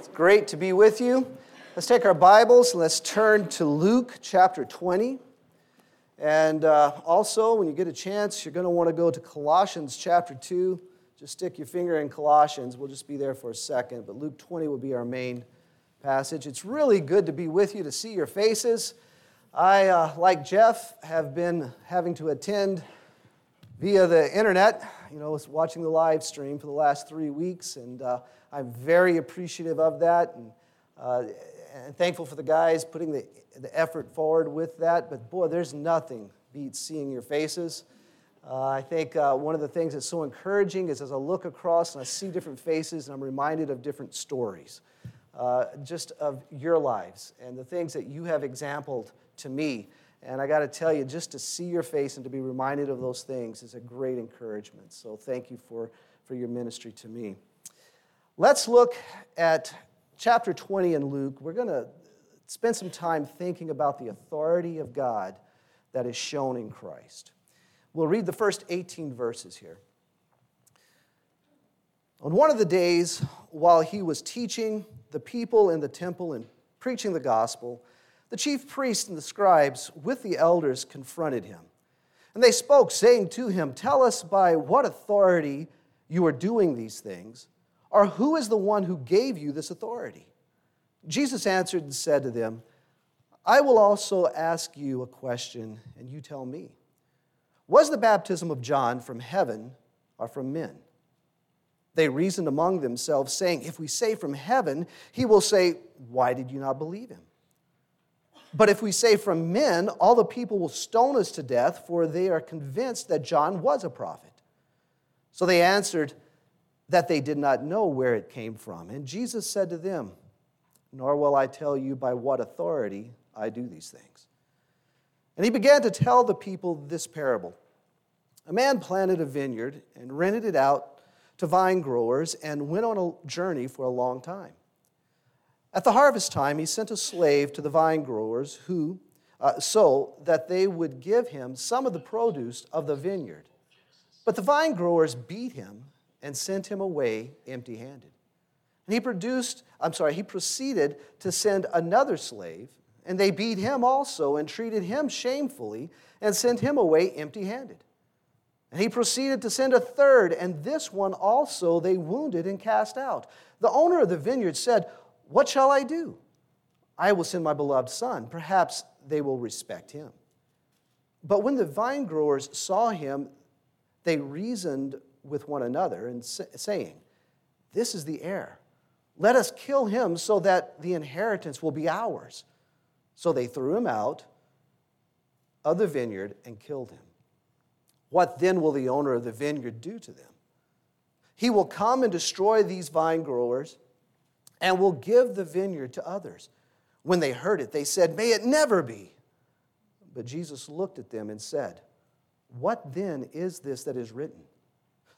It's great to be with you. Let's take our Bibles and let's turn to Luke chapter 20. And uh, also, when you get a chance, you're going to want to go to Colossians chapter 2. Just stick your finger in Colossians. We'll just be there for a second. But Luke 20 will be our main passage. It's really good to be with you, to see your faces. I, uh, like Jeff, have been having to attend via the internet, you know, watching the live stream for the last three weeks, and uh, I'm very appreciative of that and, uh, and thankful for the guys putting the, the effort forward with that. But boy, there's nothing beats seeing your faces. Uh, I think uh, one of the things that's so encouraging is as I look across and I see different faces and I'm reminded of different stories, uh, just of your lives and the things that you have exampled to me. And I got to tell you, just to see your face and to be reminded of those things is a great encouragement. So thank you for, for your ministry to me. Let's look at chapter 20 in Luke. We're going to spend some time thinking about the authority of God that is shown in Christ. We'll read the first 18 verses here. On one of the days, while he was teaching the people in the temple and preaching the gospel, the chief priests and the scribes with the elders confronted him. And they spoke, saying to him, Tell us by what authority you are doing these things, or who is the one who gave you this authority? Jesus answered and said to them, I will also ask you a question, and you tell me. Was the baptism of John from heaven or from men? They reasoned among themselves, saying, If we say from heaven, he will say, Why did you not believe him? But if we say from men, all the people will stone us to death, for they are convinced that John was a prophet. So they answered that they did not know where it came from. And Jesus said to them, Nor will I tell you by what authority I do these things. And he began to tell the people this parable A man planted a vineyard and rented it out to vine growers and went on a journey for a long time. At the harvest time, he sent a slave to the vine growers who, uh, so that they would give him some of the produce of the vineyard. But the vine growers beat him and sent him away empty handed. And he produced, I'm sorry, he proceeded to send another slave, and they beat him also and treated him shamefully and sent him away empty handed. And he proceeded to send a third, and this one also they wounded and cast out. The owner of the vineyard said, what shall I do? I will send my beloved son. Perhaps they will respect him. But when the vine growers saw him, they reasoned with one another and saying, This is the heir. Let us kill him so that the inheritance will be ours. So they threw him out of the vineyard and killed him. What then will the owner of the vineyard do to them? He will come and destroy these vine growers and will give the vineyard to others. When they heard it, they said, May it never be. But Jesus looked at them and said, What then is this that is written?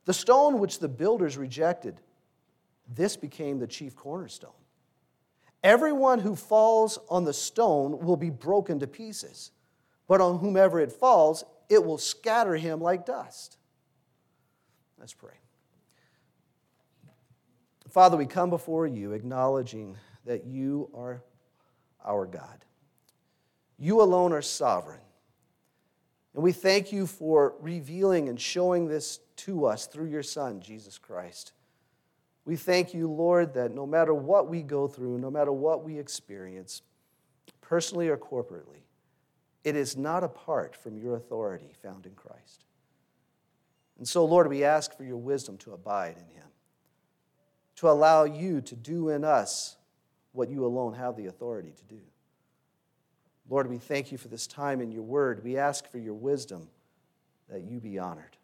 The stone which the builders rejected, this became the chief cornerstone. Everyone who falls on the stone will be broken to pieces, but on whomever it falls, it will scatter him like dust. Let's pray. Father, we come before you acknowledging that you are our God. You alone are sovereign. And we thank you for revealing and showing this to us through your Son, Jesus Christ. We thank you, Lord, that no matter what we go through, no matter what we experience, personally or corporately, it is not apart from your authority found in Christ. And so, Lord, we ask for your wisdom to abide in him to allow you to do in us what you alone have the authority to do. Lord, we thank you for this time in your word. We ask for your wisdom that you be honored.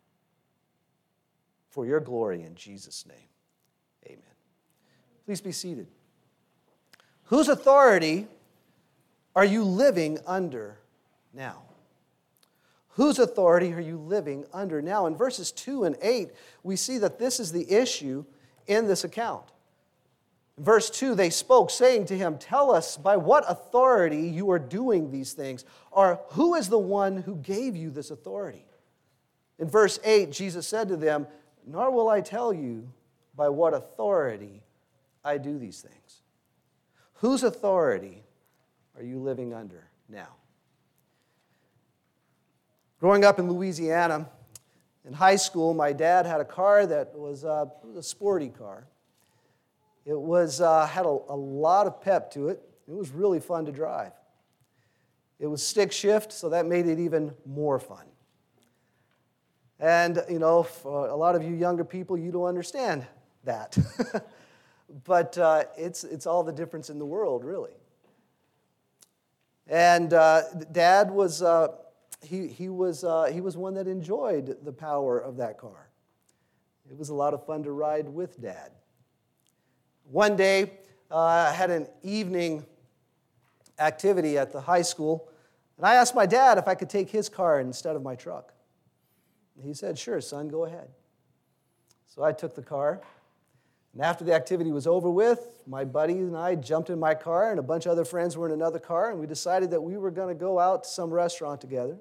For your glory in Jesus' name, amen. Please be seated. Whose authority are you living under now? Whose authority are you living under now? In verses 2 and 8, we see that this is the issue in this account. Verse 2, they spoke, saying to him, Tell us by what authority you are doing these things, or who is the one who gave you this authority? In verse 8, Jesus said to them, Nor will I tell you by what authority I do these things. Whose authority are you living under now? Growing up in Louisiana, in high school, my dad had a car that was, uh, was a sporty car. It was, uh, had a, a lot of pep to it. It was really fun to drive. It was stick shift, so that made it even more fun. And, you know, a lot of you younger people, you don't understand that. but uh, it's, it's all the difference in the world, really. And uh, dad was, uh, he, he, was, uh, he was one that enjoyed the power of that car. It was a lot of fun to ride with dad. One day, uh, I had an evening activity at the high school, and I asked my dad if I could take his car instead of my truck. And he said, Sure, son, go ahead. So I took the car. And after the activity was over with, my buddy and I jumped in my car, and a bunch of other friends were in another car, and we decided that we were going to go out to some restaurant together.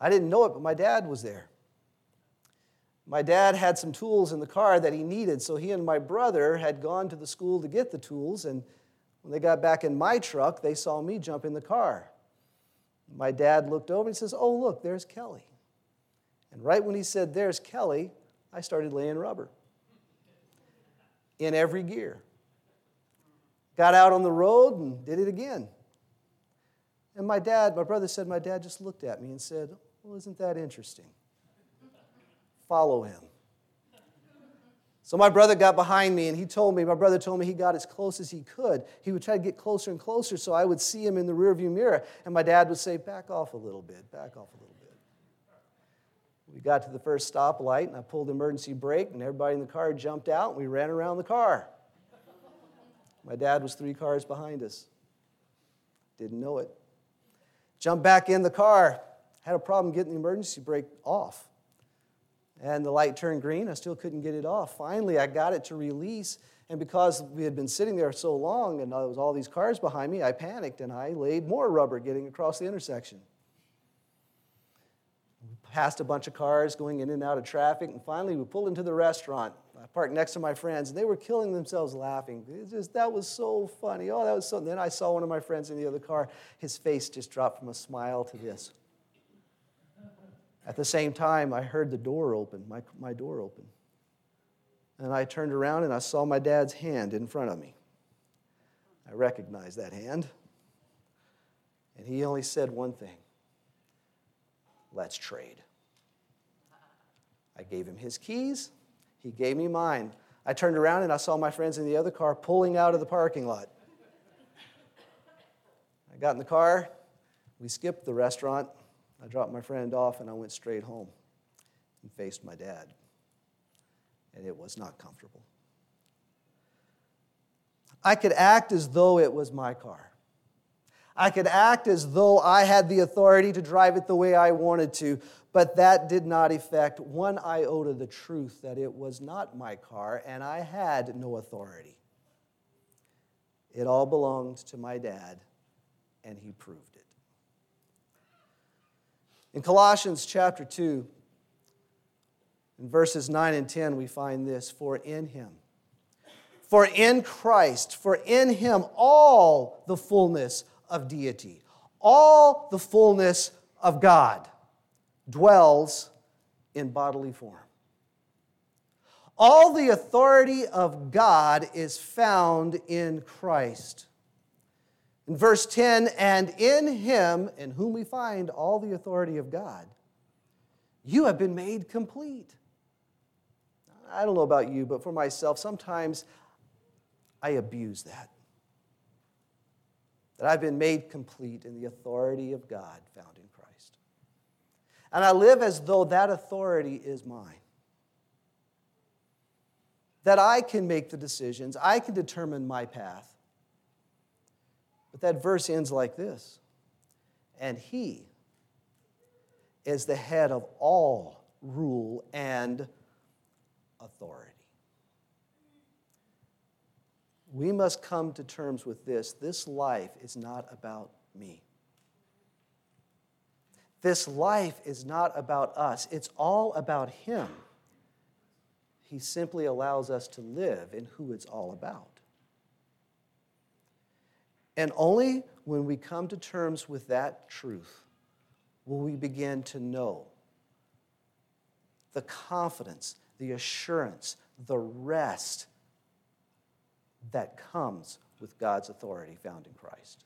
I didn't know it, but my dad was there. My dad had some tools in the car that he needed, so he and my brother had gone to the school to get the tools, and when they got back in my truck, they saw me jump in the car. My dad looked over and says, Oh, look, there's Kelly. And right when he said, There's Kelly, I started laying rubber in every gear. Got out on the road and did it again. And my dad, my brother said, My dad just looked at me and said, Well, isn't that interesting? Follow him. So my brother got behind me and he told me, my brother told me he got as close as he could. He would try to get closer and closer so I would see him in the rearview mirror. And my dad would say, Back off a little bit, back off a little bit. We got to the first stoplight and I pulled the emergency brake and everybody in the car jumped out and we ran around the car. My dad was three cars behind us. Didn't know it. Jumped back in the car. Had a problem getting the emergency brake off and the light turned green. I still couldn't get it off. Finally, I got it to release, and because we had been sitting there so long and there was all these cars behind me, I panicked and I laid more rubber getting across the intersection. We passed a bunch of cars going in and out of traffic, and finally we pulled into the restaurant. I parked next to my friends, and they were killing themselves laughing. Just, that was so funny. Oh, that was so. Then I saw one of my friends in the other car. His face just dropped from a smile to this. At the same time, I heard the door open, my, my door open. And I turned around and I saw my dad's hand in front of me. I recognized that hand. And he only said one thing let's trade. I gave him his keys, he gave me mine. I turned around and I saw my friends in the other car pulling out of the parking lot. I got in the car, we skipped the restaurant, I dropped my friend off and I went straight home and faced my dad. And it was not comfortable. I could act as though it was my car. I could act as though I had the authority to drive it the way I wanted to, but that did not affect one iota the truth that it was not my car and I had no authority. It all belonged to my dad, and he proved it. In Colossians chapter 2, in verses 9 and 10, we find this For in him, for in Christ, for in him all the fullness of deity, all the fullness of God dwells in bodily form. All the authority of God is found in Christ. In verse 10, and in him, in whom we find all the authority of God, you have been made complete. I don't know about you, but for myself, sometimes I abuse that. That I've been made complete in the authority of God found in Christ. And I live as though that authority is mine. That I can make the decisions, I can determine my path. But that verse ends like this And he is the head of all rule and authority. We must come to terms with this. This life is not about me. This life is not about us, it's all about Him. He simply allows us to live in who it's all about. And only when we come to terms with that truth will we begin to know the confidence, the assurance, the rest that comes with God's authority found in Christ.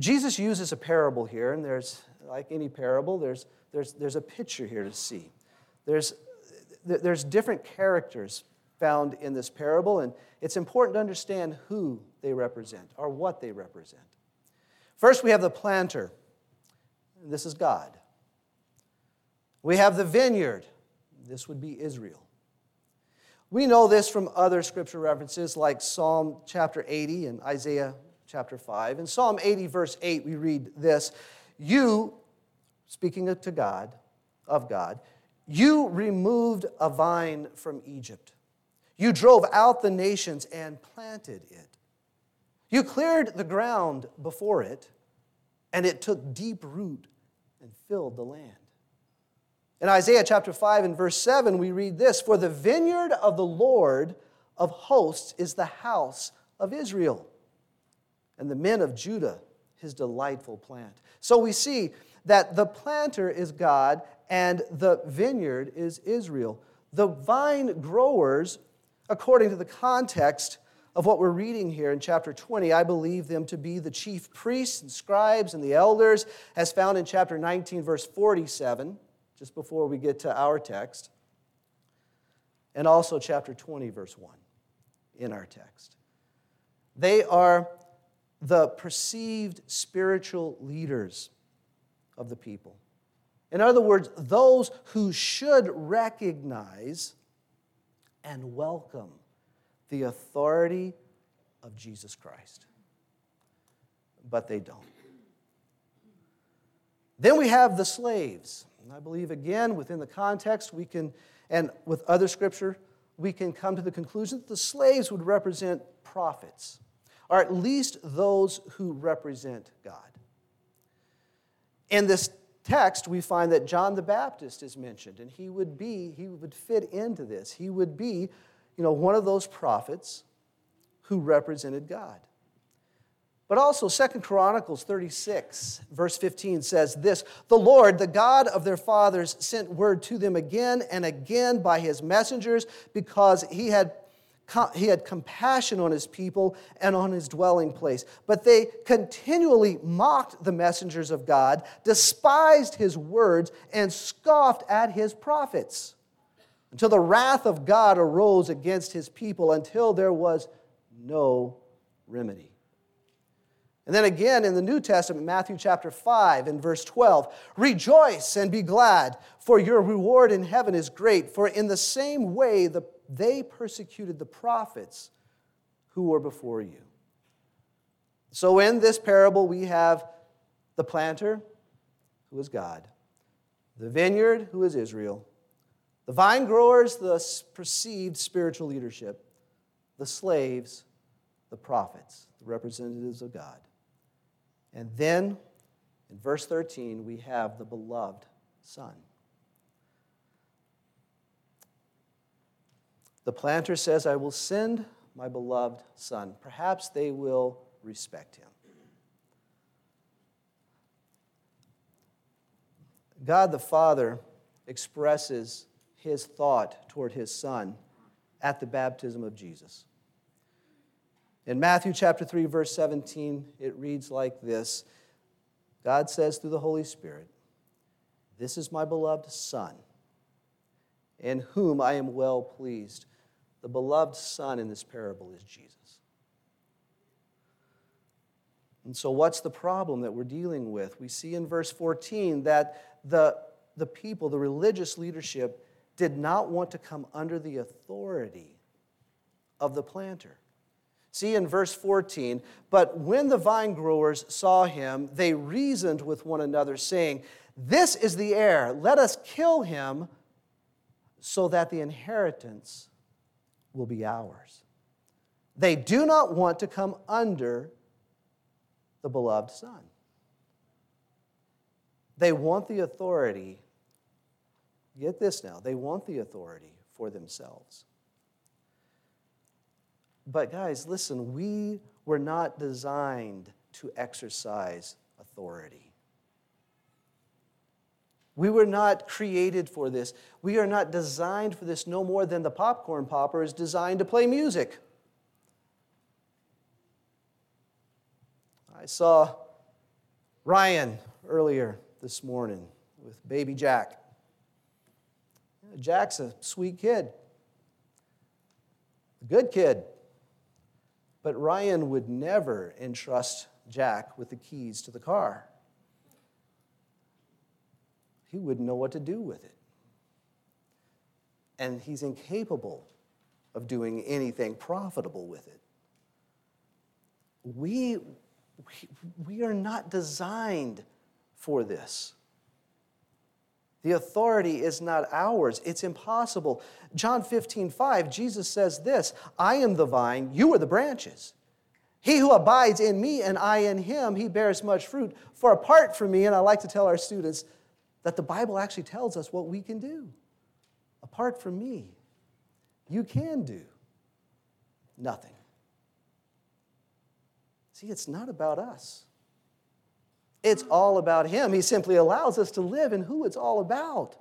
Jesus uses a parable here, and there's, like any parable, there's, there's, there's a picture here to see. There's, there's different characters found in this parable, and it's important to understand who they represent or what they represent. First, we have the planter. This is God. We have the vineyard. This would be Israel. We know this from other scripture references like Psalm chapter 80 and Isaiah chapter 5. In Psalm 80, verse 8, we read this You, speaking to God, of God, you removed a vine from Egypt. You drove out the nations and planted it. You cleared the ground before it, and it took deep root and filled the land. In Isaiah chapter 5 and verse 7, we read this For the vineyard of the Lord of hosts is the house of Israel, and the men of Judah his delightful plant. So we see that the planter is God and the vineyard is Israel. The vine growers, according to the context of what we're reading here in chapter 20, I believe them to be the chief priests and scribes and the elders, as found in chapter 19, verse 47 just before we get to our text, and also chapter 20, verse 1 in our text. They are the perceived spiritual leaders of the people. In other words, those who should recognize and welcome the authority of Jesus Christ. But they don't. Then we have the slaves. And I believe, again, within the context, we can, and with other scripture, we can come to the conclusion that the slaves would represent prophets, or at least those who represent God. And this text, we find that John the Baptist is mentioned, and he would be, he would fit into this. He would be, you know, one of those prophets who represented God. But also, Second Chronicles 36, verse 15 says this The Lord, the God of their fathers, sent word to them again and again by his messengers because he had, he had compassion on his people and on his dwelling place. But they continually mocked the messengers of God, despised his words, and scoffed at his prophets until the wrath of God arose against his people until there was no remedy. And then again in the New Testament, Matthew chapter 5 and verse 12 Rejoice and be glad, for your reward in heaven is great. For in the same way the, they persecuted the prophets who were before you. So in this parable, we have the planter, who is God, the vineyard, who is Israel, the vine growers, the perceived spiritual leadership, the slaves, the prophets, the representatives of God. And then in verse 13, we have the beloved Son. The planter says, I will send my beloved Son. Perhaps they will respect him. God the Father expresses his thought toward his Son at the baptism of Jesus. In Matthew chapter 3 verse 17 it reads like this. God says through the Holy Spirit, "This is my beloved son, in whom I am well pleased." The beloved son in this parable is Jesus. And so, what's the problem that we're dealing with? We see in verse 14 that the, the people, the religious leadership, did not want to come under the authority of the planter. See in verse 14, but when the vine growers saw him, they reasoned with one another, saying, This is the heir, let us kill him so that the inheritance will be ours. They do not want to come under the beloved Son. They want the authority, get this now, they want the authority for themselves. But, guys, listen, we were not designed to exercise authority. We were not created for this. We are not designed for this no more than the popcorn popper is designed to play music. I saw Ryan earlier this morning with baby Jack. Jack's a sweet kid, a good kid. But Ryan would never entrust Jack with the keys to the car he wouldn't know what to do with it. And he's incapable of doing anything profitable with it. We, we, we are not designed for this. The authority is not ours. It's impossible. John 15, 5, Jesus says this I am the vine, you are the branches. He who abides in me and I in him, he bears much fruit. For apart from me, and I like to tell our students, that the Bible actually tells us what we can do. Apart from me, you can do nothing. See, it's not about us. It's all about Him. He simply allows us to live in who it's all about.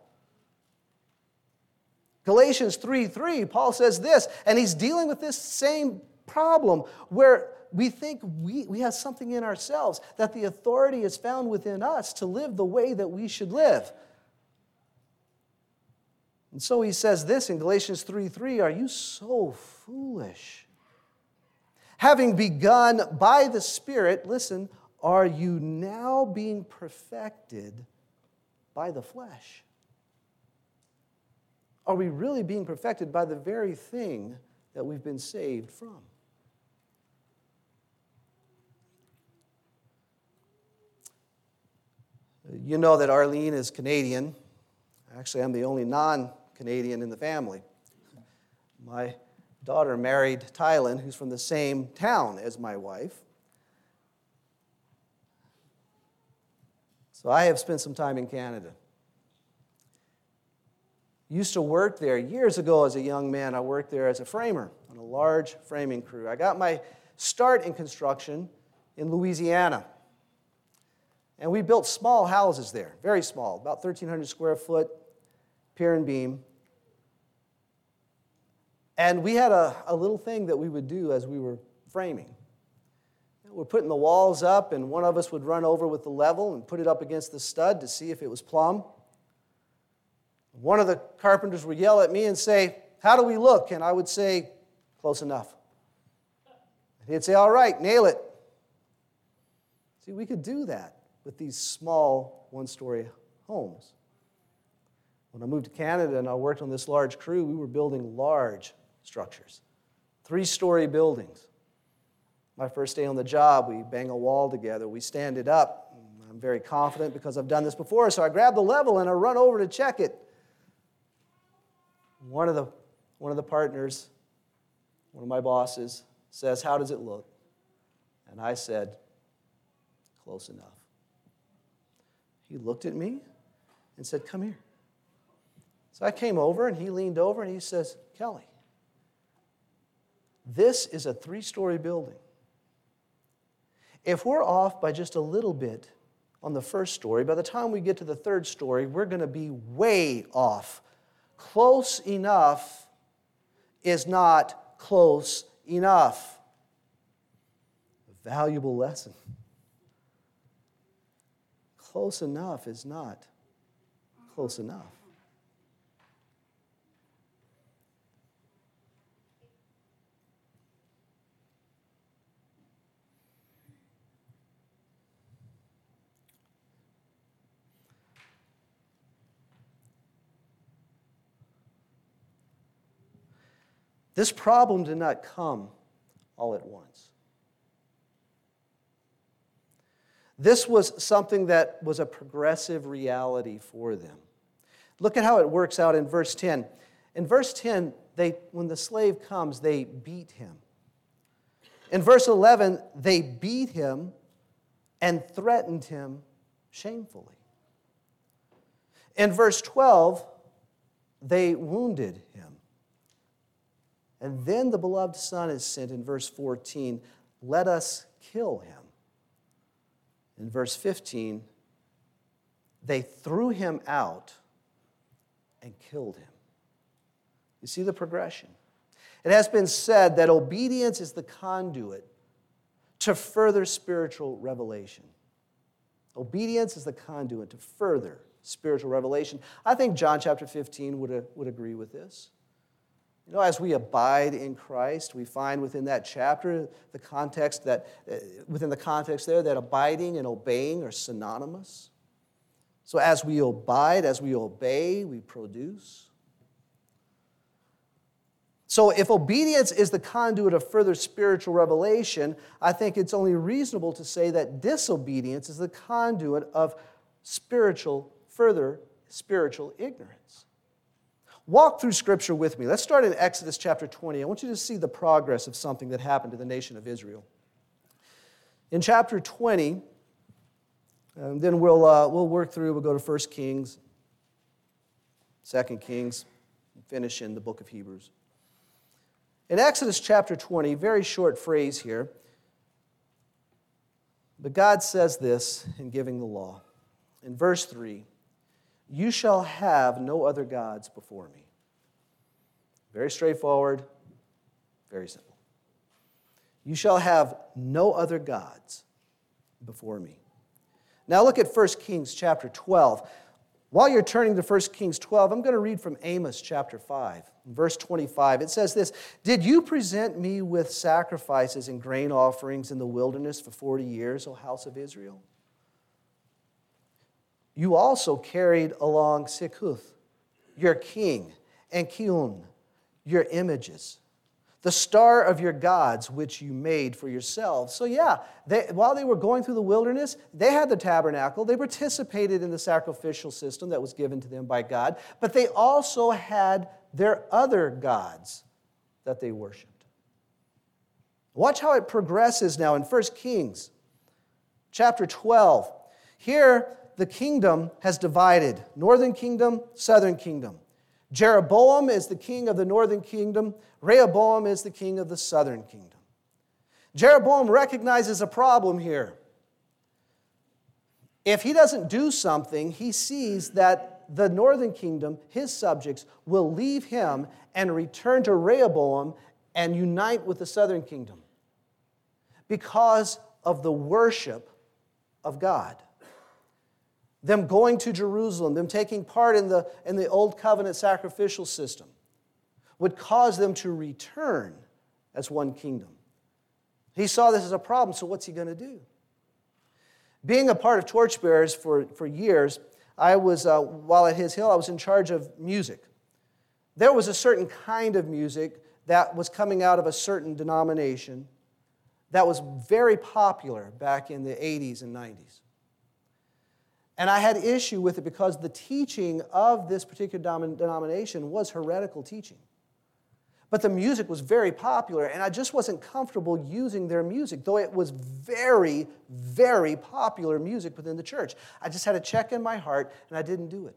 Galatians 3 3, Paul says this, and he's dealing with this same problem where we think we, we have something in ourselves, that the authority is found within us to live the way that we should live. And so he says this in Galatians 3 3 Are you so foolish? Having begun by the Spirit, listen, are you now being perfected by the flesh? Are we really being perfected by the very thing that we've been saved from? You know that Arlene is Canadian. Actually, I'm the only non Canadian in the family. My daughter married Tylen, who's from the same town as my wife. So I have spent some time in Canada. Used to work there years ago as a young man. I worked there as a framer on a large framing crew. I got my start in construction in Louisiana. And we built small houses there, very small, about 1,300 square foot, pier and beam. And we had a, a little thing that we would do as we were framing. We're putting the walls up, and one of us would run over with the level and put it up against the stud to see if it was plumb. One of the carpenters would yell at me and say, How do we look? And I would say, Close enough. And he'd say, All right, nail it. See, we could do that with these small one story homes. When I moved to Canada and I worked on this large crew, we were building large structures, three story buildings. My first day on the job, we bang a wall together, we stand it up. I'm very confident because I've done this before, so I grab the level and I run over to check it. One of the, one of the partners, one of my bosses, says, How does it look? And I said, Close enough. He looked at me and said, Come here. So I came over and he leaned over and he says, Kelly, this is a three story building. If we're off by just a little bit on the first story, by the time we get to the third story, we're going to be way off. Close enough is not close enough. A valuable lesson. Close enough is not close enough. This problem did not come all at once. This was something that was a progressive reality for them. Look at how it works out in verse 10. In verse 10, they, when the slave comes, they beat him. In verse 11, they beat him and threatened him shamefully. In verse 12, they wounded him. And then the beloved Son is sent in verse 14. Let us kill him. In verse 15, they threw him out and killed him. You see the progression? It has been said that obedience is the conduit to further spiritual revelation. Obedience is the conduit to further spiritual revelation. I think John chapter 15 would, uh, would agree with this. You know, as we abide in Christ, we find within that chapter the context that, uh, within the context there, that abiding and obeying are synonymous. So as we abide, as we obey, we produce. So if obedience is the conduit of further spiritual revelation, I think it's only reasonable to say that disobedience is the conduit of spiritual, further spiritual ignorance. Walk through scripture with me. Let's start in Exodus chapter 20. I want you to see the progress of something that happened to the nation of Israel. In chapter 20, and then we'll, uh, we'll work through, we'll go to 1 Kings, 2 Kings, finish in the book of Hebrews. In Exodus chapter 20, very short phrase here, but God says this in giving the law. In verse 3, you shall have no other gods before me. Very straightforward, very simple. You shall have no other gods before me. Now look at 1 Kings chapter 12. While you're turning to 1 Kings 12, I'm going to read from Amos chapter 5, verse 25. It says this Did you present me with sacrifices and grain offerings in the wilderness for 40 years, O house of Israel? You also carried along Sikkuth, your king, and Kiyyun, your images the star of your gods, which you made for yourselves. So, yeah, they, while they were going through the wilderness, they had the tabernacle. They participated in the sacrificial system that was given to them by God, but they also had their other gods that they worshiped. Watch how it progresses now in 1 Kings chapter 12. Here, the kingdom has divided northern kingdom, southern kingdom. Jeroboam is the king of the northern kingdom, Rehoboam is the king of the southern kingdom. Jeroboam recognizes a problem here. If he doesn't do something, he sees that the northern kingdom, his subjects, will leave him and return to Rehoboam and unite with the southern kingdom because of the worship of God them going to Jerusalem, them taking part in the, in the old covenant sacrificial system, would cause them to return as one kingdom. He saw this as a problem, so what's he going to do? Being a part of Torchbearers for, for years, I was, uh, while at His Hill, I was in charge of music. There was a certain kind of music that was coming out of a certain denomination that was very popular back in the 80s and 90s. And I had issue with it because the teaching of this particular denomination was heretical teaching. But the music was very popular, and I just wasn't comfortable using their music, though it was very, very popular music within the church. I just had a check in my heart, and I didn't do it.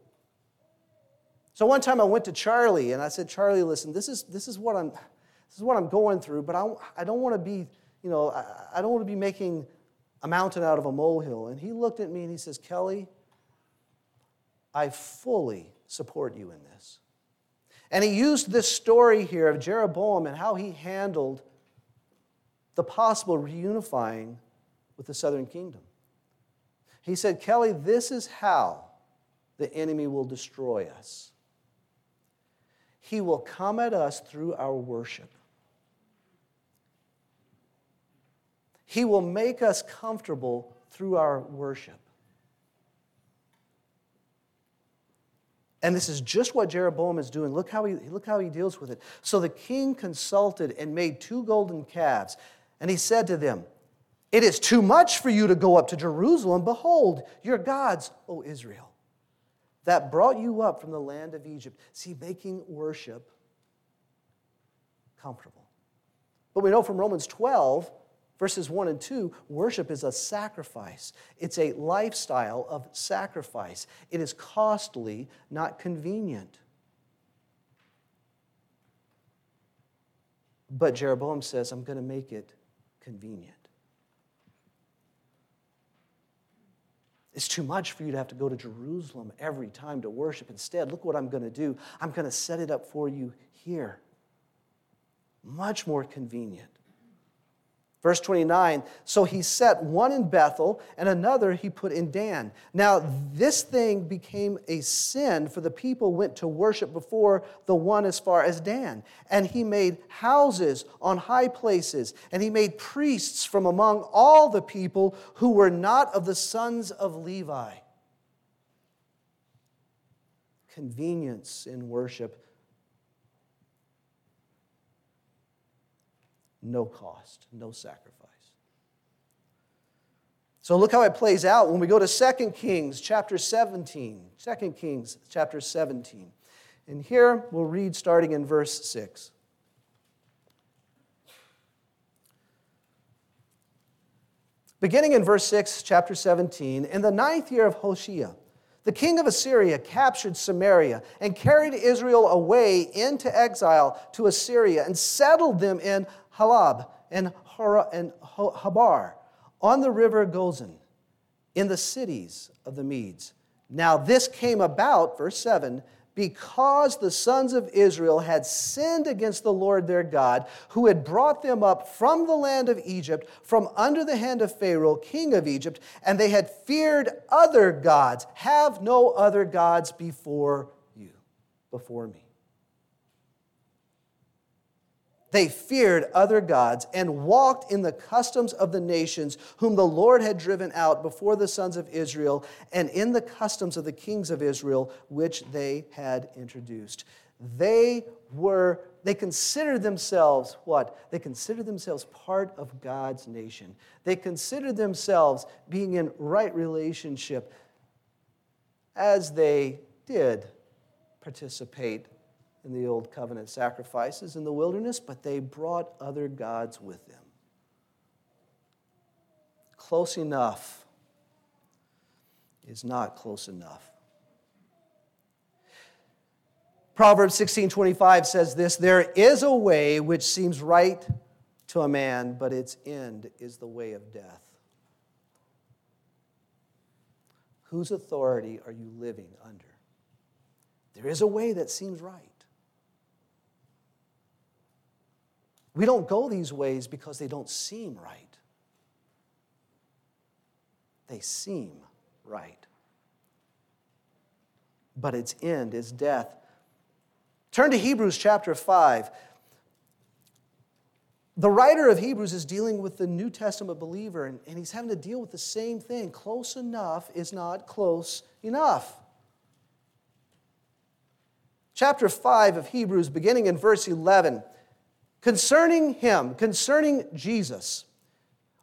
So one time I went to Charlie, and I said, Charlie, listen, this is, this is, what, I'm, this is what I'm going through, but I, I don't want to be, you know, I, I don't want to be making a mountain out of a molehill. And he looked at me and he says, Kelly, I fully support you in this. And he used this story here of Jeroboam and how he handled the possible reunifying with the southern kingdom. He said, Kelly, this is how the enemy will destroy us. He will come at us through our worship. He will make us comfortable through our worship. And this is just what Jeroboam is doing. Look how, he, look how he deals with it. So the king consulted and made two golden calves. And he said to them, It is too much for you to go up to Jerusalem. Behold, your gods, O Israel, that brought you up from the land of Egypt. See, making worship comfortable. But we know from Romans 12 Verses 1 and 2 worship is a sacrifice, it's a lifestyle of sacrifice. It is costly, not convenient. But Jeroboam says, I'm going to make it convenient. It's too much for you to have to go to Jerusalem every time to worship. Instead, look what I'm going to do. I'm going to set it up for you here. Much more convenient. Verse 29 So he set one in Bethel and another he put in Dan. Now, this thing became a sin, for the people went to worship before the one as far as Dan. And he made houses on high places, and he made priests from among all the people who were not of the sons of Levi. Convenience in worship no cost, no sacrifice. So look how it plays out when we go to 2 Kings chapter 17. 2 Kings chapter 17. And here we'll read starting in verse 6. Beginning in verse 6, chapter 17, in the ninth year of Hoshea, the king of Assyria captured Samaria and carried Israel away into exile to Assyria and settled them in Halah and, Habor on the river Gozan in the cities of the Medes. Now, this came about, verse 7, because the sons of Israel had sinned against the Lord their God, who had brought them up from the land of Egypt, from under the hand of Pharaoh, king of Egypt, and they had feared other gods. Have no other gods before you, before me. They feared other gods and walked in the customs of the nations whom the Lord had driven out before the sons of Israel, and in the customs of the kings of Israel, which they had introduced. They were, they considered themselves what? They considered themselves part of God's nation. They considered themselves being in right relationship as they did participate in the old covenant sacrifices in the wilderness, but they brought other gods with them. Close enough is not close enough. Proverbs 16:25 says this, there is a way which seems right to a man, but its end is the way of death. Whose authority are you living under? There is a way that seems right. We don't go these ways because they don't seem right. They seem right. But its end is death. Turn to Hebrews chapter 5. The writer of Hebrews is dealing with the New Testament believer, and, and he's having to deal with the same thing. Close enough is not close enough. Chapter 5 of Hebrews, beginning in verse 11. Concerning him, concerning Jesus,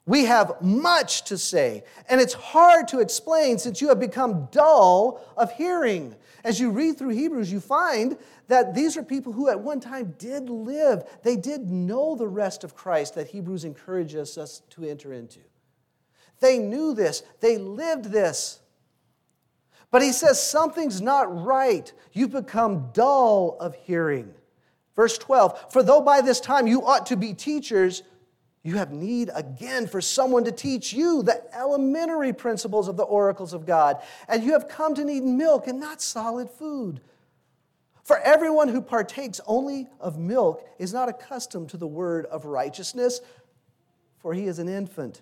we have much to say, and it's hard to explain since you have become dull of hearing. As you read through Hebrews, you find that these are people who at one time did live. They did know the rest of Christ that Hebrews encourages us to enter into. They knew this, they lived this. But he says something's not right. You've become dull of hearing. Verse 12 For though by this time you ought to be teachers, you have need again for someone to teach you the elementary principles of the oracles of God. And you have come to need milk and not solid food. For everyone who partakes only of milk is not accustomed to the word of righteousness, for he is an infant.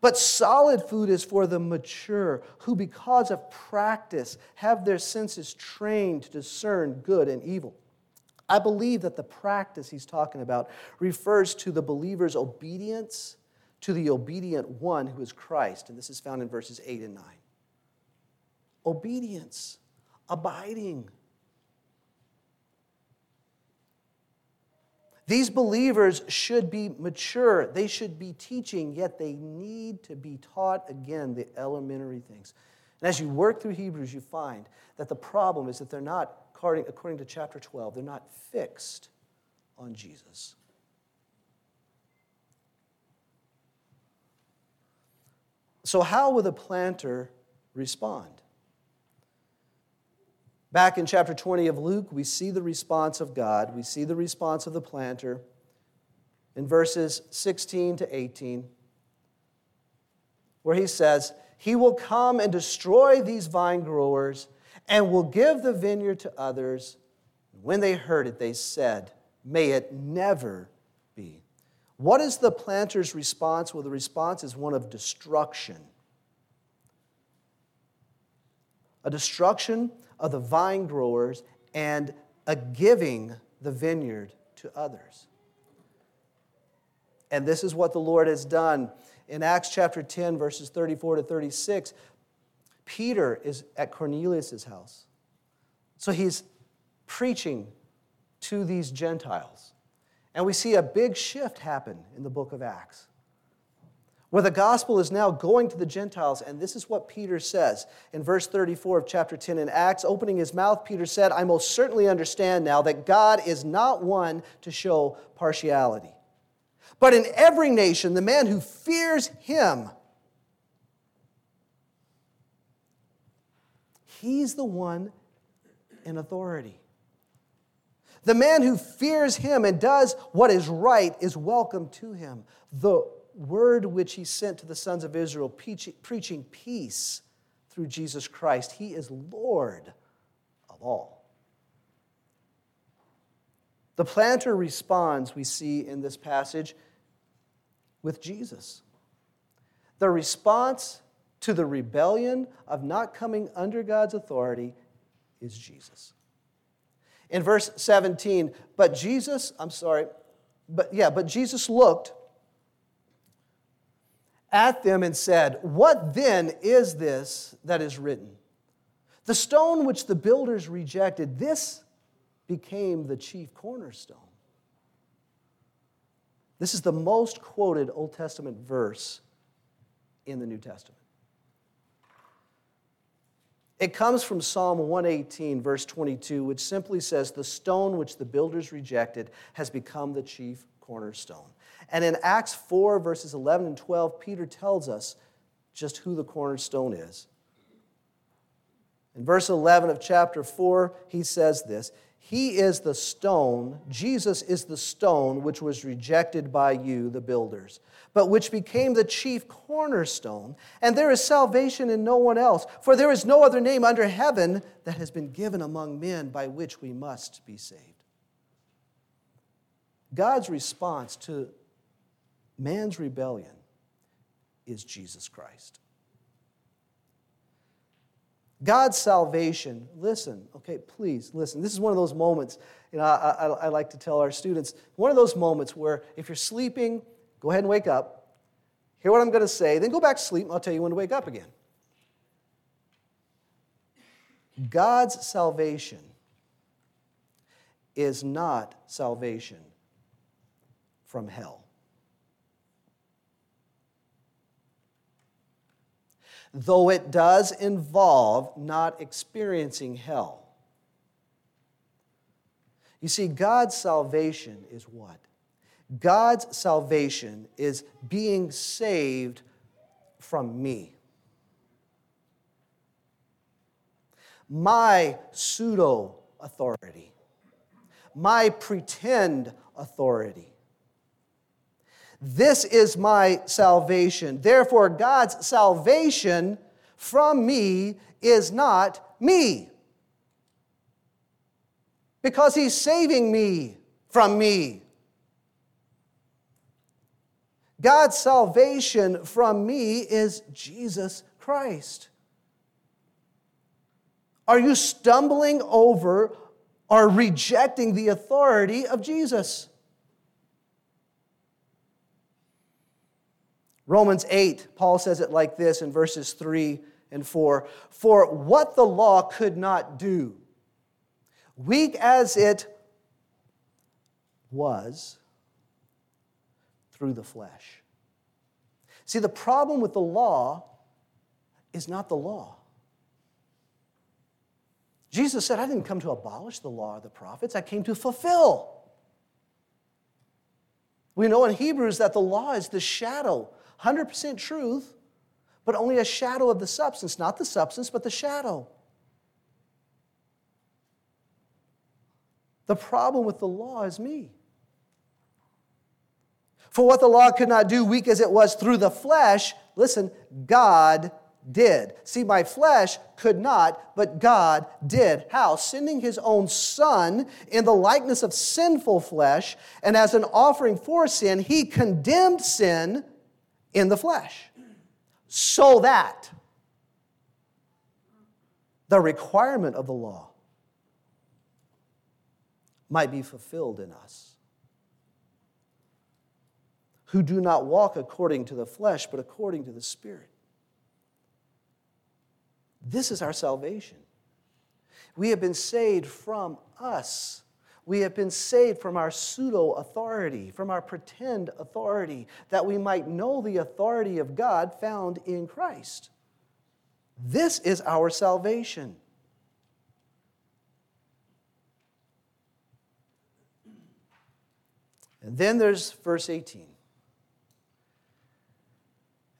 But solid food is for the mature, who because of practice have their senses trained to discern good and evil. I believe that the practice he's talking about refers to the believer's obedience to the obedient one who is Christ. And this is found in verses 8 and 9. Obedience, abiding. These believers should be mature. They should be teaching, yet they need to be taught again the elementary things. And as you work through Hebrews, you find that the problem is that they're not according, according to chapter 12, they're not fixed on Jesus. So, how will the planter respond? Back in chapter 20 of Luke, we see the response of God, we see the response of the planter. in verses 16 to 18, where he says, He will come and destroy these vine growers and will give the vineyard to others. When they heard it, they said, May it never be. What is the planter's response? Well, the response is one of destruction. A destruction of the vine growers and a giving the vineyard to others. And this is what the Lord has done. In Acts chapter 10, verses 34 to 36, Peter is at Cornelius' house. So he's preaching to these Gentiles. And we see a big shift happen in the book of Acts, where the gospel is now going to the Gentiles. And this is what Peter says in verse 34 of chapter 10 in Acts. Opening his mouth, Peter said, I most certainly understand now that God is not one to show partiality. But in every nation, the man who fears him, he's the one in authority. The man who fears him and does what is right is welcome to him. The word which he sent to the sons of Israel, preaching peace through Jesus Christ, he is Lord of all. The planter responds, we see in this passage, with Jesus. The response to the rebellion of not coming under God's authority is Jesus. In verse 17, but Jesus, I'm sorry, but yeah, but Jesus looked at them and said, What then is this that is written? The stone which the builders rejected, this became the chief cornerstone. This is the most quoted Old Testament verse in the New Testament. It comes from Psalm 118, verse 22, which simply says, The stone which the builders rejected has become the chief cornerstone. And in Acts 4, verses 11 and 12, Peter tells us just who the cornerstone is. In verse 11 of chapter 4, he says this he is the stone, Jesus is the stone which was rejected by you, the builders, but which became the chief cornerstone. And there is salvation in no one else, for there is no other name under heaven that has been given among men by which we must be saved. God's response to man's rebellion is Jesus Christ. God's salvation, listen, okay, please listen. This is one of those moments, you know, I, I, I, like to tell our students, one of those moments where if you're sleeping, go ahead and wake up, hear what I'm going to say, then go back to sleep, and I'll tell you when to wake up again. God's salvation is not salvation from hell. Though it does involve not experiencing hell. You see, God's salvation is what? God's salvation is being saved from me. My pseudo authority, my pretend authority. This is my salvation. Therefore, God's salvation from me is not me. Because He's saving me from me. God's salvation from me is Jesus Christ. Are you stumbling over or rejecting the authority of Jesus? Romans 8, Paul says it like this in verses 3 and 4 For what the law could not do, weak as it was through the flesh. See, the problem with the law is not the law. Jesus said, I didn't come to abolish the law of the prophets, I came to fulfill. We know in Hebrews that the law is the shadow 100% truth, but only a shadow of the substance, not the substance, but the shadow. The problem with the law is me. For what the law could not do, weak as it was through the flesh, listen, God did. See, my flesh could not, but God did. How? Sending his own Son in the likeness of sinful flesh, and as an offering for sin, he condemned sin in the flesh. So that the requirement of the law might be fulfilled in us who do not walk according to the flesh, but according to the Spirit. This is our salvation. We have been saved from us. We have been saved from our pseudo authority, from our pretend authority, that we might know the authority of God found in Christ. This is our salvation. And then there's verse 18.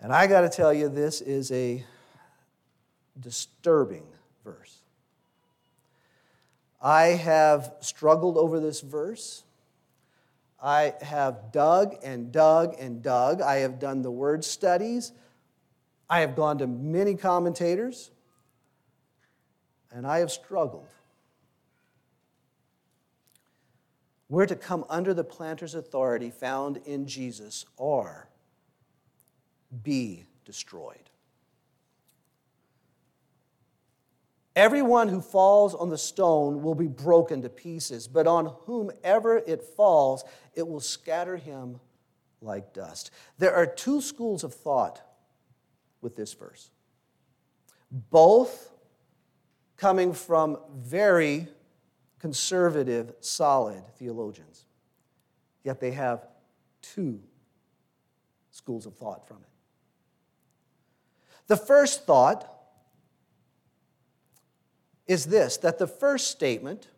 And I got to tell you, this is a disturbing verse. I have struggled over this verse. I have dug and dug and dug. I have done the word studies. I have gone to many commentators. And I have struggled. We're to come under the planter's authority found in Jesus or be destroyed. Everyone who falls on the stone will be broken to pieces, but on whomever it falls, it will scatter him like dust. There are two schools of thought with this verse, both coming from very conservative, solid theologians. Yet they have two schools of thought from it. The first thought is this that the first statement,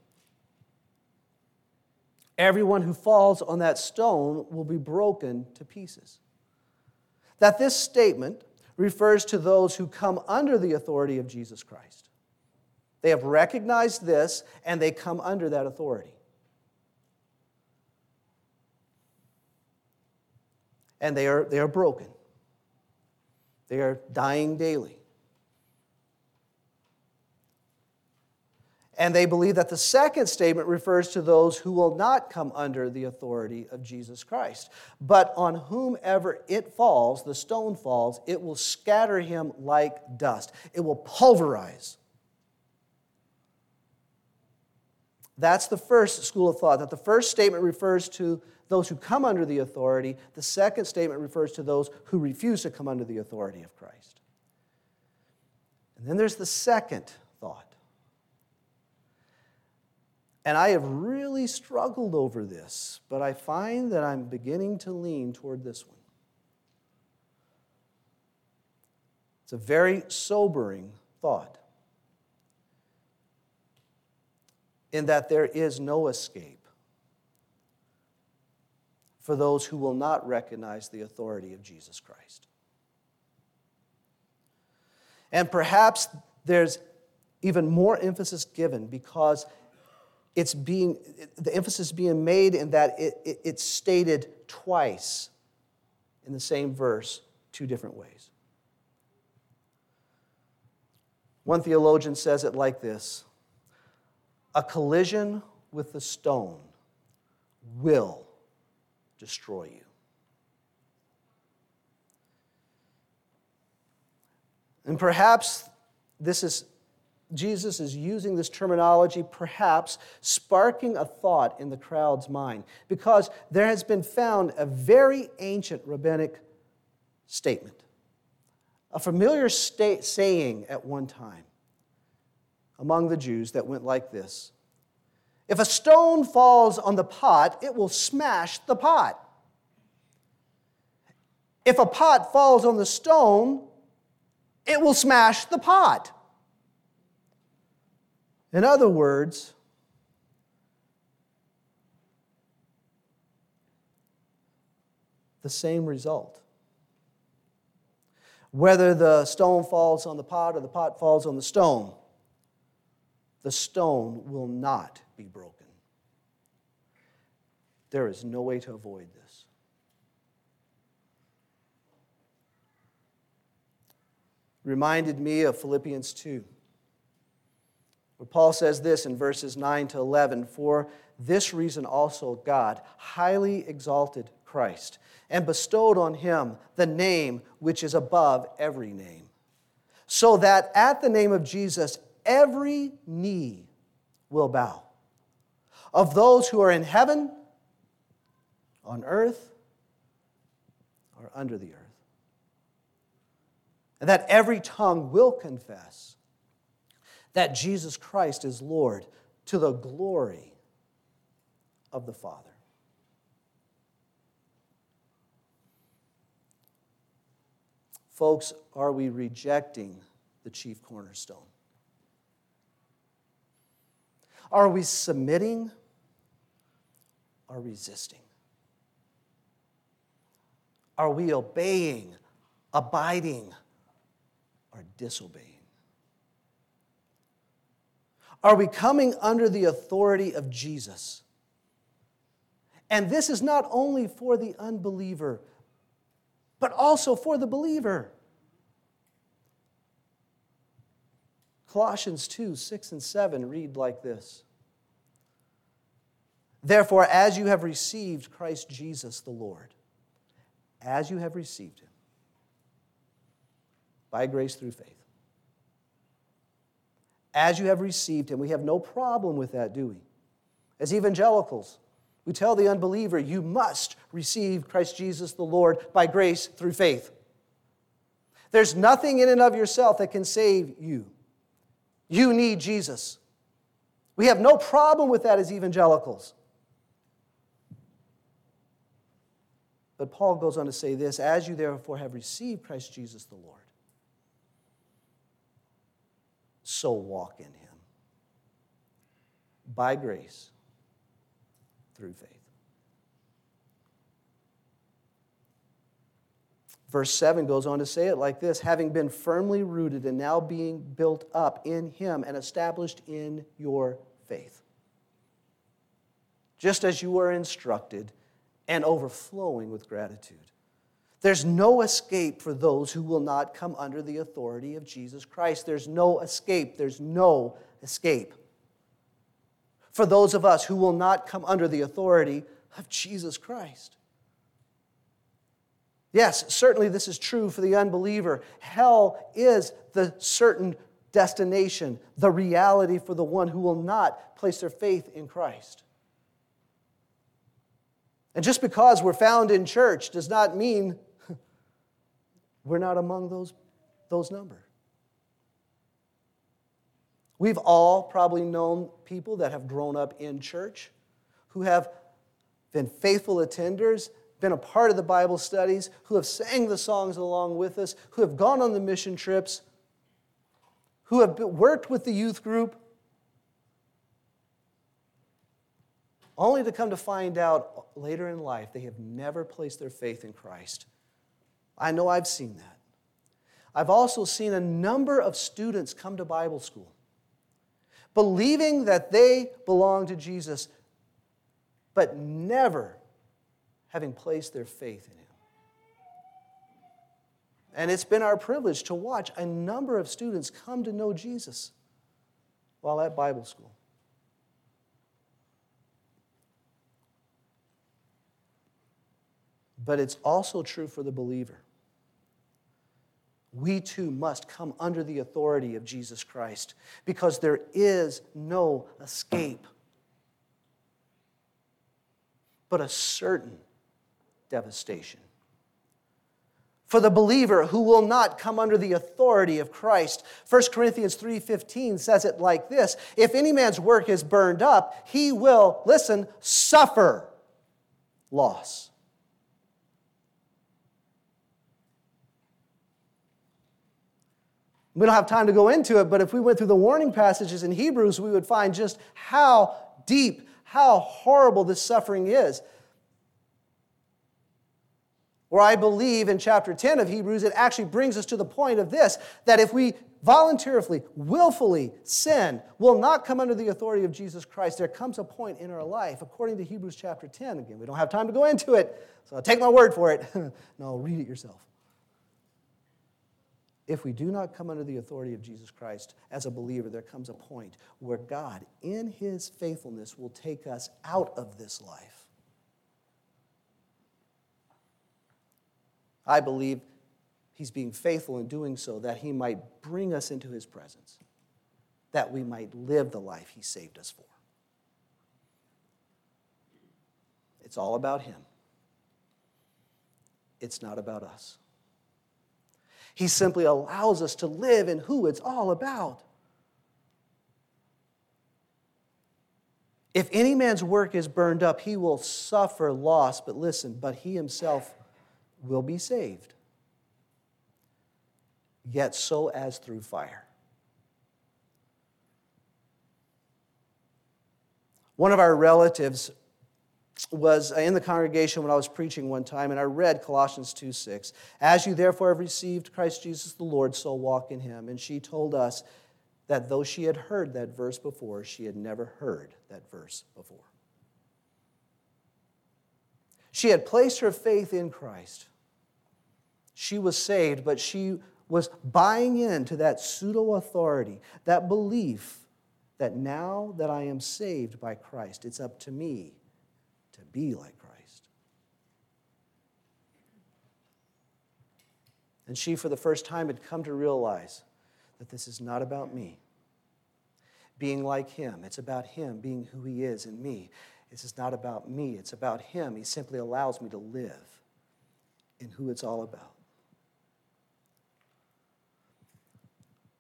everyone who falls on that stone will be broken to pieces. That this statement refers to those who come under the authority of Jesus Christ. They have recognized this and they come under that authority. And they are, they are broken. They are dying daily. And they believe that the second statement refers to those who will not come under the authority of Jesus Christ. But on whomever it falls, the stone falls, it will scatter him like dust, it will pulverize. That's the first school of thought, that the first statement refers to those who come under the authority, the second statement refers to those who refuse to come under the authority of Christ. And then there's the second thought and I have really struggled over this, but I find that I'm beginning to lean toward this one. It's a very sobering thought in that there is no escape for those who will not recognize the authority of Jesus Christ. And perhaps there's even more emphasis given because it's being, the emphasis being made in that it, it, it's stated twice in the same verse, two different ways. One theologian says it like this A collision with the stone will destroy you. And perhaps this is Jesus is using this terminology, perhaps sparking a thought in the crowd's mind, because there has been found a very ancient rabbinic statement, a familiar state, saying at one time among the Jews that went like this If a stone falls on the pot, it will smash the pot. If a pot falls on the stone, it will smash the pot. In other words, the same result. Whether the stone falls on the pot or the pot falls on the stone, the stone will not be broken. There is no way to avoid this. Reminded me of Philippians 2 where Paul says this in verses 9 to 11 For this reason also God highly exalted Christ and bestowed on him the name which is above every name, so that at the name of Jesus every knee will bow of those who are in heaven, on earth, or under the earth. And that every tongue will confess that Jesus Christ is Lord to the glory of the Father. Folks, are we rejecting the chief cornerstone? Are we submitting or resisting? Are we obeying, abiding, or disobeying? Are we coming under the authority of Jesus? And this is not only for the unbeliever, but also for the believer. Colossians 2 6 and 7 read like this Therefore, as you have received Christ Jesus the Lord, as you have received him, by grace through faith, as you have received him, we have no problem with that, do we? As evangelicals, we tell the unbeliever, you must receive Christ Jesus the Lord by grace through faith. There's nothing in and of yourself that can save you. You need Jesus. We have no problem with that as evangelicals. But Paul goes on to say this As you therefore have received Christ Jesus the Lord, so walk in him by grace through faith. Verse 7 goes on to say it like this having been firmly rooted and now being built up in Him and established in your faith. Just as you were instructed and overflowing with gratitude. There's no escape for those who will not come under the authority of Jesus Christ. There's no escape. There's no escape for those of us who will not come under the authority of Jesus Christ. Yes, certainly this is true for the unbeliever. Hell is the certain destination, the reality for the one who will not place their faith in Christ. And just because we're found in church does not mean we're not among those, those number. We've all probably known people that have grown up in church who have been faithful attenders been a part of the Bible studies, who have sang the songs along with us, who have gone on the mission trips, who have worked with the youth group, only to come to find out later in life they have never placed their faith in Christ. I know I've seen that. I've also seen a number of students come to Bible school believing that they belong to Jesus, but never having placed their faith in Him. And it's been our privilege to watch a number of students come to know Jesus while at Bible school. But it's also true for the believer. We too must come under the authority of Jesus Christ because there is no escape, but a certain devastation. For the believer who will not come under the authority of Christ, 1 Corinthians 3:15 says it like this, if any man's work is burned up, he will, listen, suffer loss. We don't have time to go into it, but if we went through the warning passages in Hebrews, we would find just how deep, how horrible this suffering is. Where I believe in chapter 10 of Hebrews, it actually brings us to the point of this that if we voluntarily, willfully sin, will not come under the authority of Jesus Christ, there comes a point in our life, according to Hebrews chapter 10. Again, we don't have time to go into it, so I'll take my word for it. no, read it yourself. If we do not come under the authority of Jesus Christ as a believer, there comes a point where God, in his faithfulness, will take us out of this life. I believe he's being faithful in doing so that he might bring us into his presence, that we might live the life he saved us for. It's all about him, it's not about us. He simply allows us to live in who it's all about. If any man's work is burned up, he will suffer loss. But listen, but he himself will be saved, yet so as through fire. One of our relatives was uh, in the congregation when I was preaching one time, and I read Colossians 2 6. As you therefore have received Christ Jesus the Lord, so walk in him. And she told us that though she had heard that verse before, she had never heard that verse before. She had placed her faith in Christ. She was saved, but she was buying into that pseudo authority, that belief that now that I am saved by Christ, it's up to me be like Christ. And she, for the first time, had come to realize that this is not about me being like Him. It's about Him being who He is in me. This is not about me, it's about Him. He simply allows me to live in who it's all about.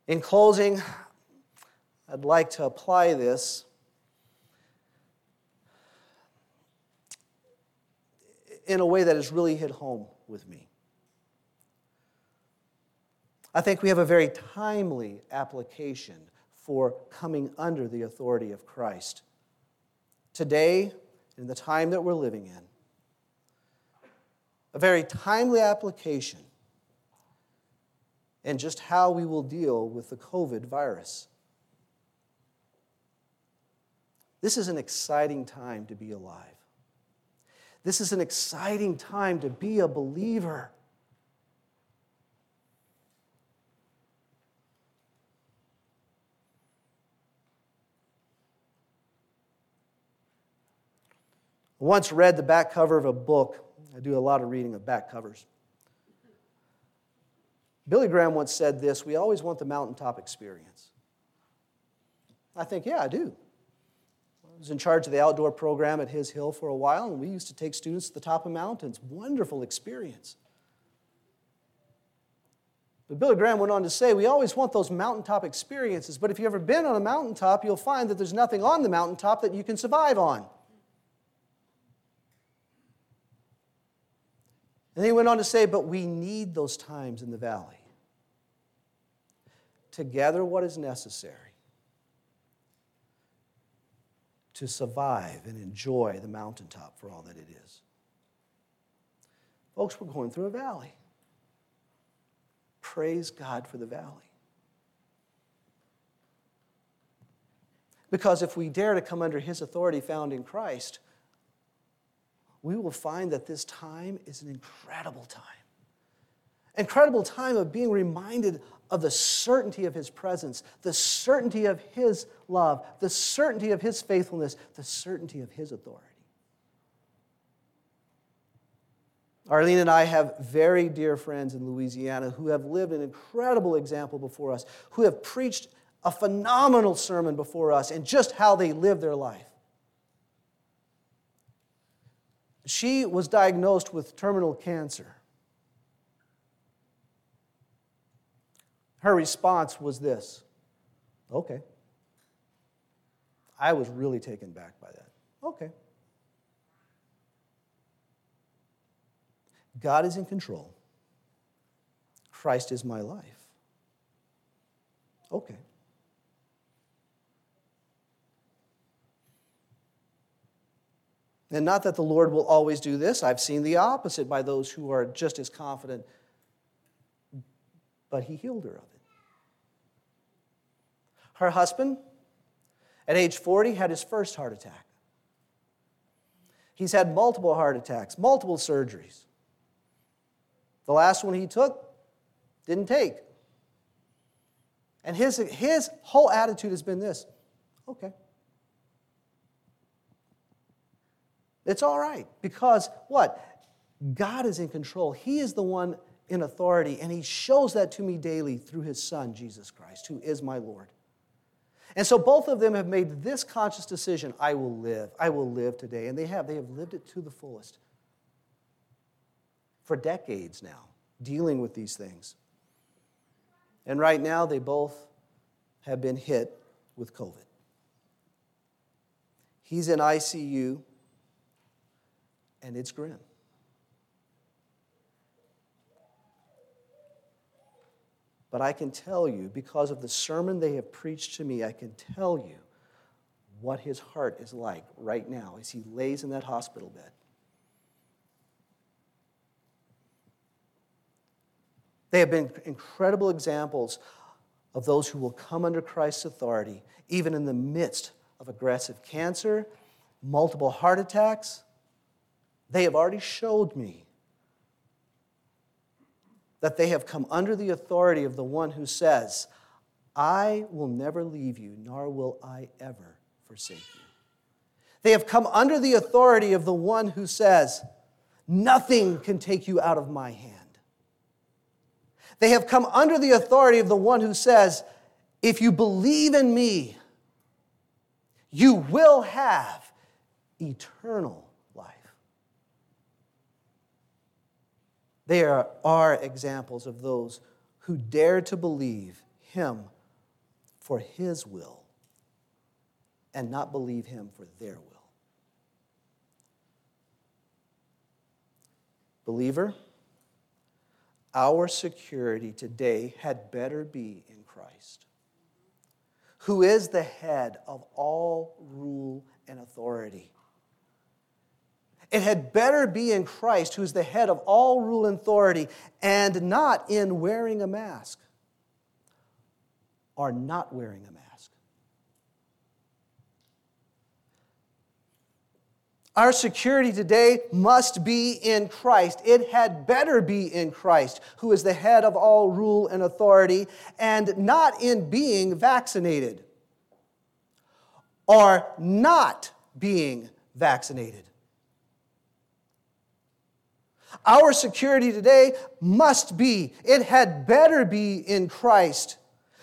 In closing, I'd like to apply this in a way that has really hit home with me. I think we have a very timely application for coming under the authority of Christ. Today, in the time that we're living in, a very timely application and just how we will deal with the COVID virus. This is an exciting time to be alive. This is an exciting time to be a believer. I once read the back cover of a book. I do a lot of reading of back covers. Billy Graham once said this We always want the mountaintop experience. I think, yeah, I do. Was in charge of the outdoor program at His Hill for a while, and we used to take students to the top of mountains. Wonderful experience. But Billy Graham went on to say, We always want those mountaintop experiences, but if you've ever been on a mountaintop, you'll find that there's nothing on the mountaintop that you can survive on. And he went on to say, But we need those times in the valley to gather what is necessary to survive and enjoy the mountaintop for all that it is. Folks, we're going through a valley. Praise God for the valley. Because if we dare to come under His authority found in Christ, we will find that this time is an incredible time. Incredible time of being reminded of the certainty of His presence, the certainty of His love, the certainty of His faithfulness, the certainty of His authority. Arlene and I have very dear friends in Louisiana who have lived an incredible example before us, who have preached a phenomenal sermon before us and just how they live their life. She was diagnosed with terminal cancer. Her response was this Okay. I was really taken back by that. Okay. God is in control. Christ is my life. Okay. And not that the Lord will always do this. I've seen the opposite by those who are just as confident. But he healed her of it. Her husband, at age 40, had his first heart attack. He's had multiple heart attacks, multiple surgeries. The last one he took didn't take. And his, his whole attitude has been this okay. It's all right because what? God is in control. He is the one in authority, and He shows that to me daily through His Son, Jesus Christ, who is my Lord. And so both of them have made this conscious decision I will live. I will live today. And they have. They have lived it to the fullest for decades now, dealing with these things. And right now, they both have been hit with COVID. He's in ICU, and it's grim. But I can tell you, because of the sermon they have preached to me, I can tell you what his heart is like right now as he lays in that hospital bed. They have been incredible examples of those who will come under Christ's authority, even in the midst of aggressive cancer, multiple heart attacks. They have already showed me that they have come under the authority of the one who says, I will never leave you, nor will I ever forsake you. They have come under the authority of the one who says, Nothing can take you out of my hand. They have come under the authority of the one who says, If you believe in me, you will have eternal There are examples of those who dare to believe Him for His will and not believe Him for their will. Believer, our security today had better be in Christ, who is the head of all rule and authority. It had better be in Christ, who's the head of all rule and authority, and not in wearing a mask or not wearing a mask. Our security today must be in Christ. It had better be in Christ, who is the head of all rule and authority, and not in being vaccinated or not being vaccinated. Our security today must be, it had better be in Christ,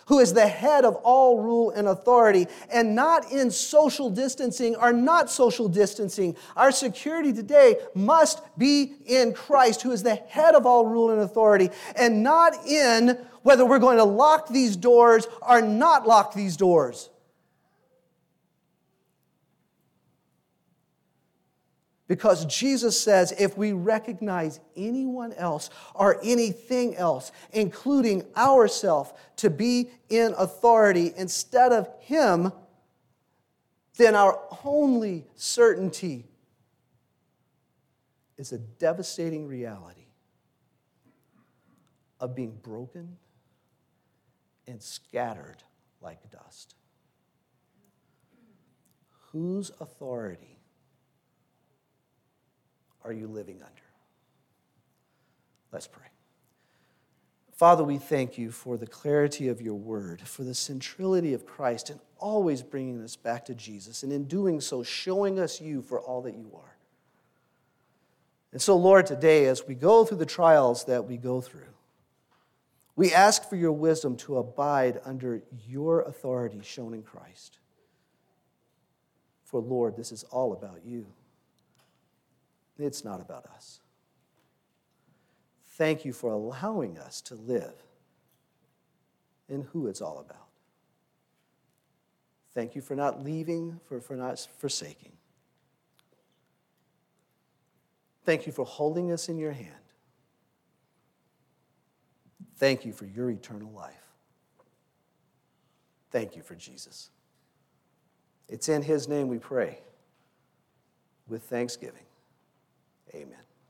who is the head of all rule and authority, and not in social distancing or not social distancing. Our security today must be in Christ, who is the head of all rule and authority, and not in whether we're going to lock these doors or not lock these doors. Because Jesus says if we recognize anyone else or anything else, including ourselves, to be in authority instead of Him, then our only certainty is a devastating reality of being broken and scattered like dust. Whose authority? Are you living under? Let's pray. Father, we thank you for the clarity of your word, for the centrality of Christ, and always bringing us back to Jesus, and in doing so, showing us you for all that you are. And so, Lord, today, as we go through the trials that we go through, we ask for your wisdom to abide under your authority shown in Christ. For, Lord, this is all about you. It's not about us. Thank you for allowing us to live in who it's all about. Thank you for not leaving, for, for not forsaking. Thank you for holding us in your hand. Thank you for your eternal life. Thank you for Jesus. It's in his name we pray with thanksgiving. Amen.